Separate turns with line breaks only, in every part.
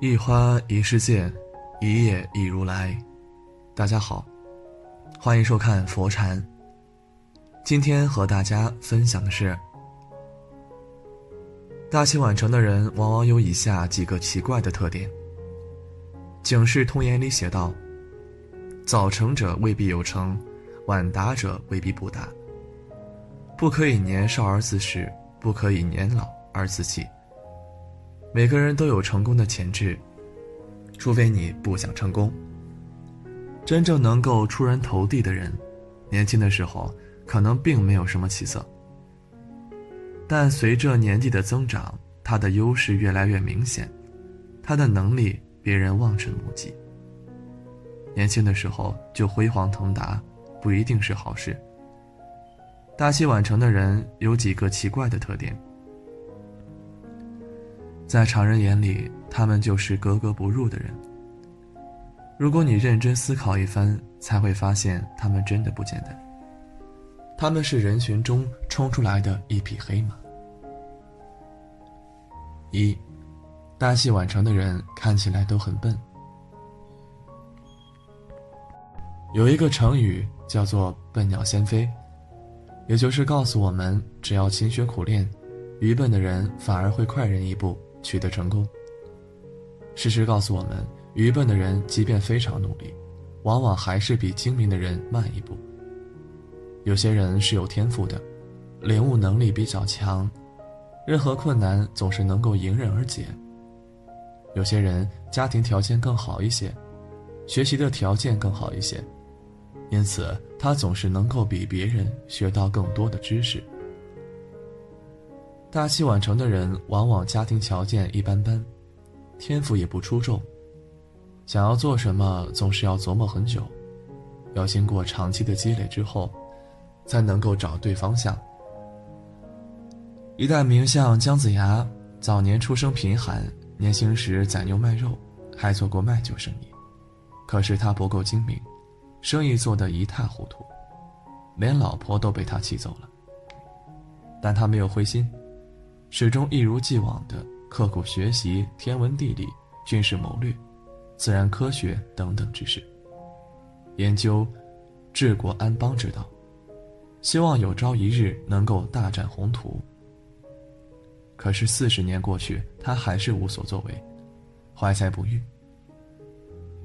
一花一世界，一叶一如来。大家好，欢迎收看佛禅。今天和大家分享的是，大器晚成的人往往有以下几个奇怪的特点。《警世通言》里写道：“早成者未必有成，晚达者未必不达。不可以年少而自恃，不可以年老而自弃。”每个人都有成功的潜质，除非你不想成功。真正能够出人头地的人，年轻的时候可能并没有什么起色，但随着年纪的增长，他的优势越来越明显，他的能力别人望尘莫及。年轻的时候就辉煌腾达，不一定是好事。大器晚成的人有几个奇怪的特点。在常人眼里，他们就是格格不入的人。如果你认真思考一番，才会发现他们真的不简单。他们是人群中冲出来的一匹黑马。一，大器晚成的人看起来都很笨。有一个成语叫做“笨鸟先飞”，也就是告诉我们，只要勤学苦练，愚笨的人反而会快人一步。取得成功。事实告诉我们，愚笨的人即便非常努力，往往还是比精明的人慢一步。有些人是有天赋的，领悟能力比较强，任何困难总是能够迎刃而解。有些人家庭条件更好一些，学习的条件更好一些，因此他总是能够比别人学到更多的知识。大器晚成的人，往往家庭条件一般般，天赋也不出众，想要做什么总是要琢磨很久，要经过长期的积累之后，才能够找对方向。一代名将姜子牙，早年出生贫寒，年轻时宰牛卖肉，还做过卖酒生意，可是他不够精明，生意做得一塌糊涂，连老婆都被他气走了。但他没有灰心。始终一如既往的刻苦学习天文地理、军事谋略、自然科学等等知识，研究治国安邦之道，希望有朝一日能够大展宏图。可是四十年过去，他还是无所作为，怀才不遇。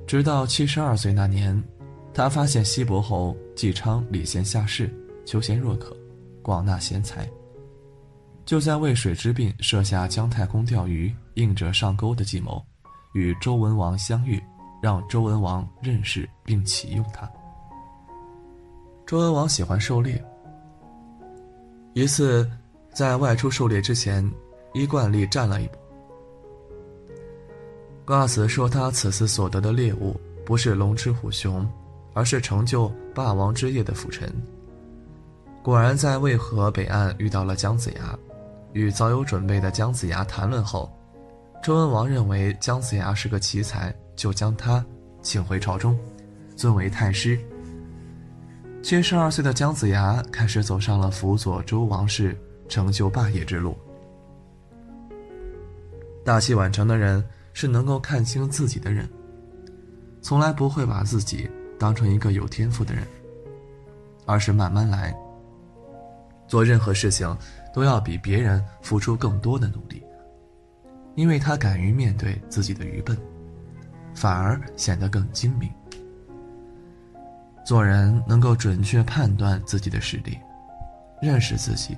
直到七十二岁那年，他发现西伯侯纪昌礼贤下士，求贤若渴，广纳贤才。就在渭水之滨设下姜太公钓鱼、应者上钩的计谋，与周文王相遇，让周文王认识并启用他。周文王喜欢狩猎，一次在外出狩猎之前，依惯例占了一步。卦辞说他此次所得的猎物不是龙吃虎熊，而是成就霸王之业的辅臣。果然在渭河北岸遇到了姜子牙。与早有准备的姜子牙谈论后，周文王认为姜子牙是个奇才，就将他请回朝中，尊为太师。七十二岁的姜子牙开始走上了辅佐周王室、成就霸业之路。大器晚成的人是能够看清自己的人，从来不会把自己当成一个有天赋的人，而是慢慢来。做任何事情。都要比别人付出更多的努力，因为他敢于面对自己的愚笨，反而显得更精明。做人能够准确判断自己的实力，认识自己，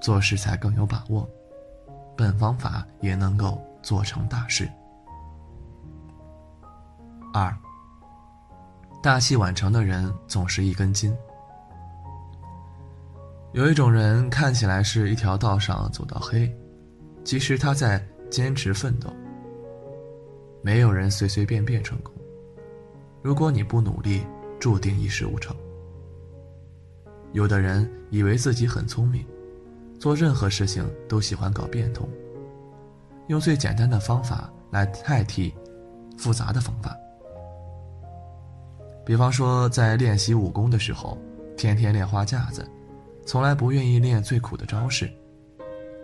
做事才更有把握，笨方法也能够做成大事。二，大器晚成的人总是一根筋。有一种人看起来是一条道上走到黑，其实他在坚持奋斗。没有人随随便便成功，如果你不努力，注定一事无成。有的人以为自己很聪明，做任何事情都喜欢搞变通，用最简单的方法来代替复杂的方法。比方说，在练习武功的时候，天天练花架子。从来不愿意练最苦的招式，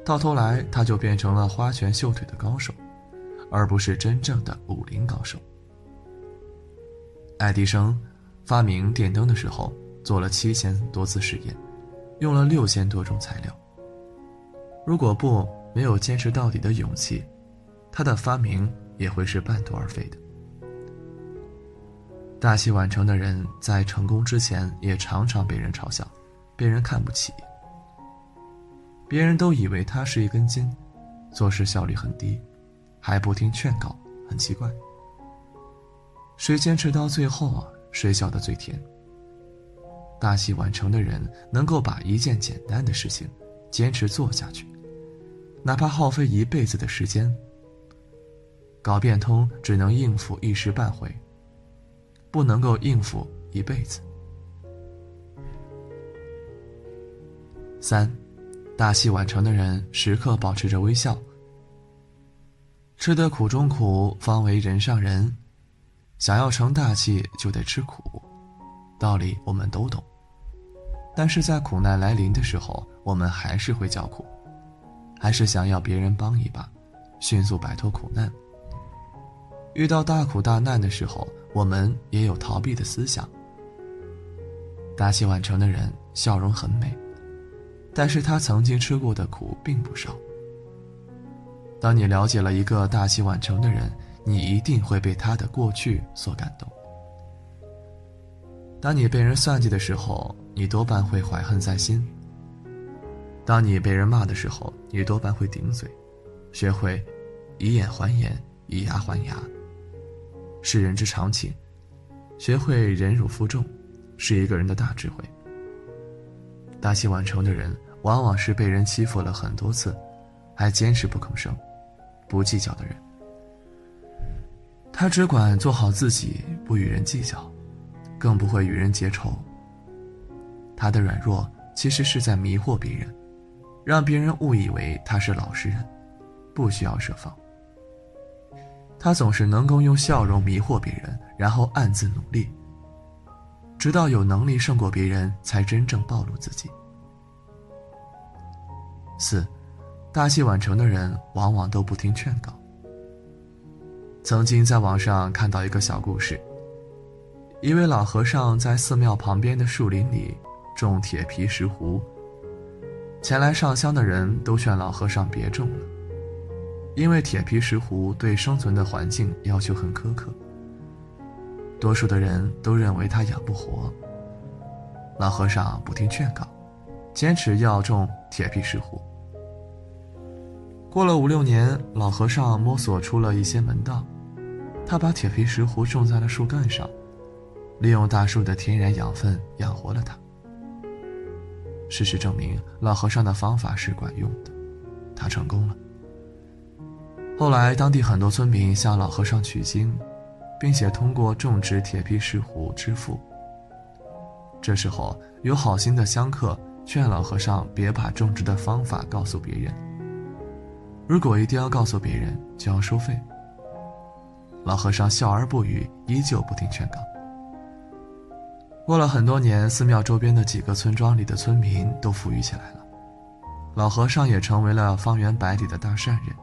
到头来他就变成了花拳绣腿的高手，而不是真正的武林高手。爱迪生发明电灯的时候做了七千多次实验，用了六千多种材料。如果不没有坚持到底的勇气，他的发明也会是半途而废的。大器晚成的人在成功之前也常常被人嘲笑。被人看不起，别人都以为他是一根筋，做事效率很低，还不听劝告，很奇怪。谁坚持到最后，谁笑得最甜。大器晚成的人能够把一件简单的事情坚持做下去，哪怕耗费一辈子的时间。搞变通只能应付一时半会，不能够应付一辈子。三，大器晚成的人时刻保持着微笑。吃得苦中苦，方为人上人。想要成大器，就得吃苦，道理我们都懂。但是在苦难来临的时候，我们还是会叫苦，还是想要别人帮一把，迅速摆脱苦难。遇到大苦大难的时候，我们也有逃避的思想。大器晚成的人笑容很美。但是他曾经吃过的苦并不少。当你了解了一个大器晚成的人，你一定会被他的过去所感动。当你被人算计的时候，你多半会怀恨在心；当你被人骂的时候，你多半会顶嘴，学会以眼还眼，以牙还牙，是人之常情。学会忍辱负重，是一个人的大智慧。大器晚成的人，往往是被人欺负了很多次，还坚持不吭声、不计较的人。他只管做好自己，不与人计较，更不会与人结仇。他的软弱其实是在迷惑别人，让别人误以为他是老实人，不需要设防。他总是能够用笑容迷惑别人，然后暗自努力。直到有能力胜过别人，才真正暴露自己。四，大器晚成的人往往都不听劝告。曾经在网上看到一个小故事：一位老和尚在寺庙旁边的树林里种铁皮石斛，前来上香的人都劝老和尚别种了，因为铁皮石斛对生存的环境要求很苛刻。多数的人都认为他养不活。老和尚不听劝告，坚持要种铁皮石斛。过了五六年，老和尚摸索出了一些门道，他把铁皮石斛种在了树干上，利用大树的天然养分养活了它。事实证明，老和尚的方法是管用的，他成功了。后来，当地很多村民向老和尚取经。并且通过种植铁皮石斛致富。这时候，有好心的香客劝老和尚别把种植的方法告诉别人。如果一定要告诉别人，就要收费。老和尚笑而不语，依旧不听劝告。过了很多年，寺庙周边的几个村庄里的村民都富裕起来了，老和尚也成为了方圆百里的大善人。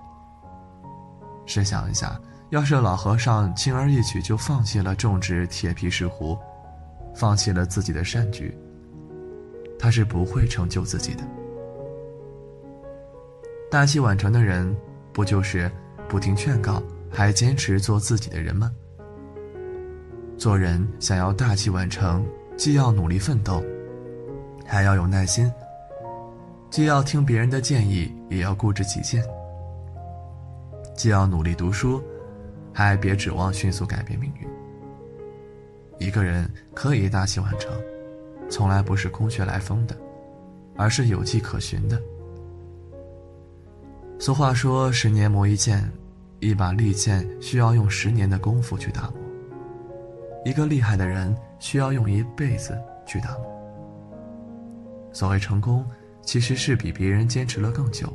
试想一下。要是老和尚轻而易举就放弃了种植铁皮石斛，放弃了自己的善举，他是不会成就自己的。大器晚成的人，不就是不听劝告，还坚持做自己的人吗？做人想要大器晚成，既要努力奋斗，还要有耐心；既要听别人的建议，也要固执己见；既要努力读书。还别指望迅速改变命运。一个人可以大器晚成，从来不是空穴来风的，而是有迹可循的。俗话说：“十年磨一剑，一把利剑需要用十年的功夫去打磨。一个厉害的人需要用一辈子去打磨。”所谓成功，其实是比别人坚持了更久，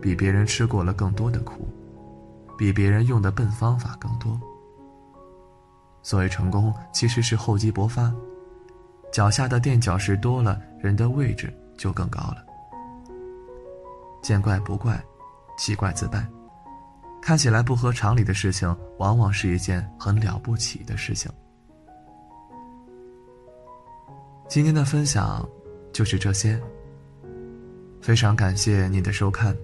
比别人吃过了更多的苦。比别人用的笨方法更多。所谓成功，其实是厚积薄发，脚下的垫脚石多了，人的位置就更高了。见怪不怪，奇怪自败。看起来不合常理的事情，往往是一件很了不起的事情。今天的分享就是这些。非常感谢你的收看。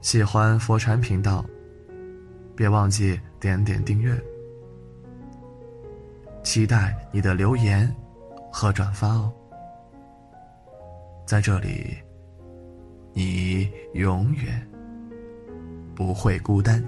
喜欢佛禅频道，别忘记点点订阅。期待你的留言和转发哦。在这里，你永远不会孤单。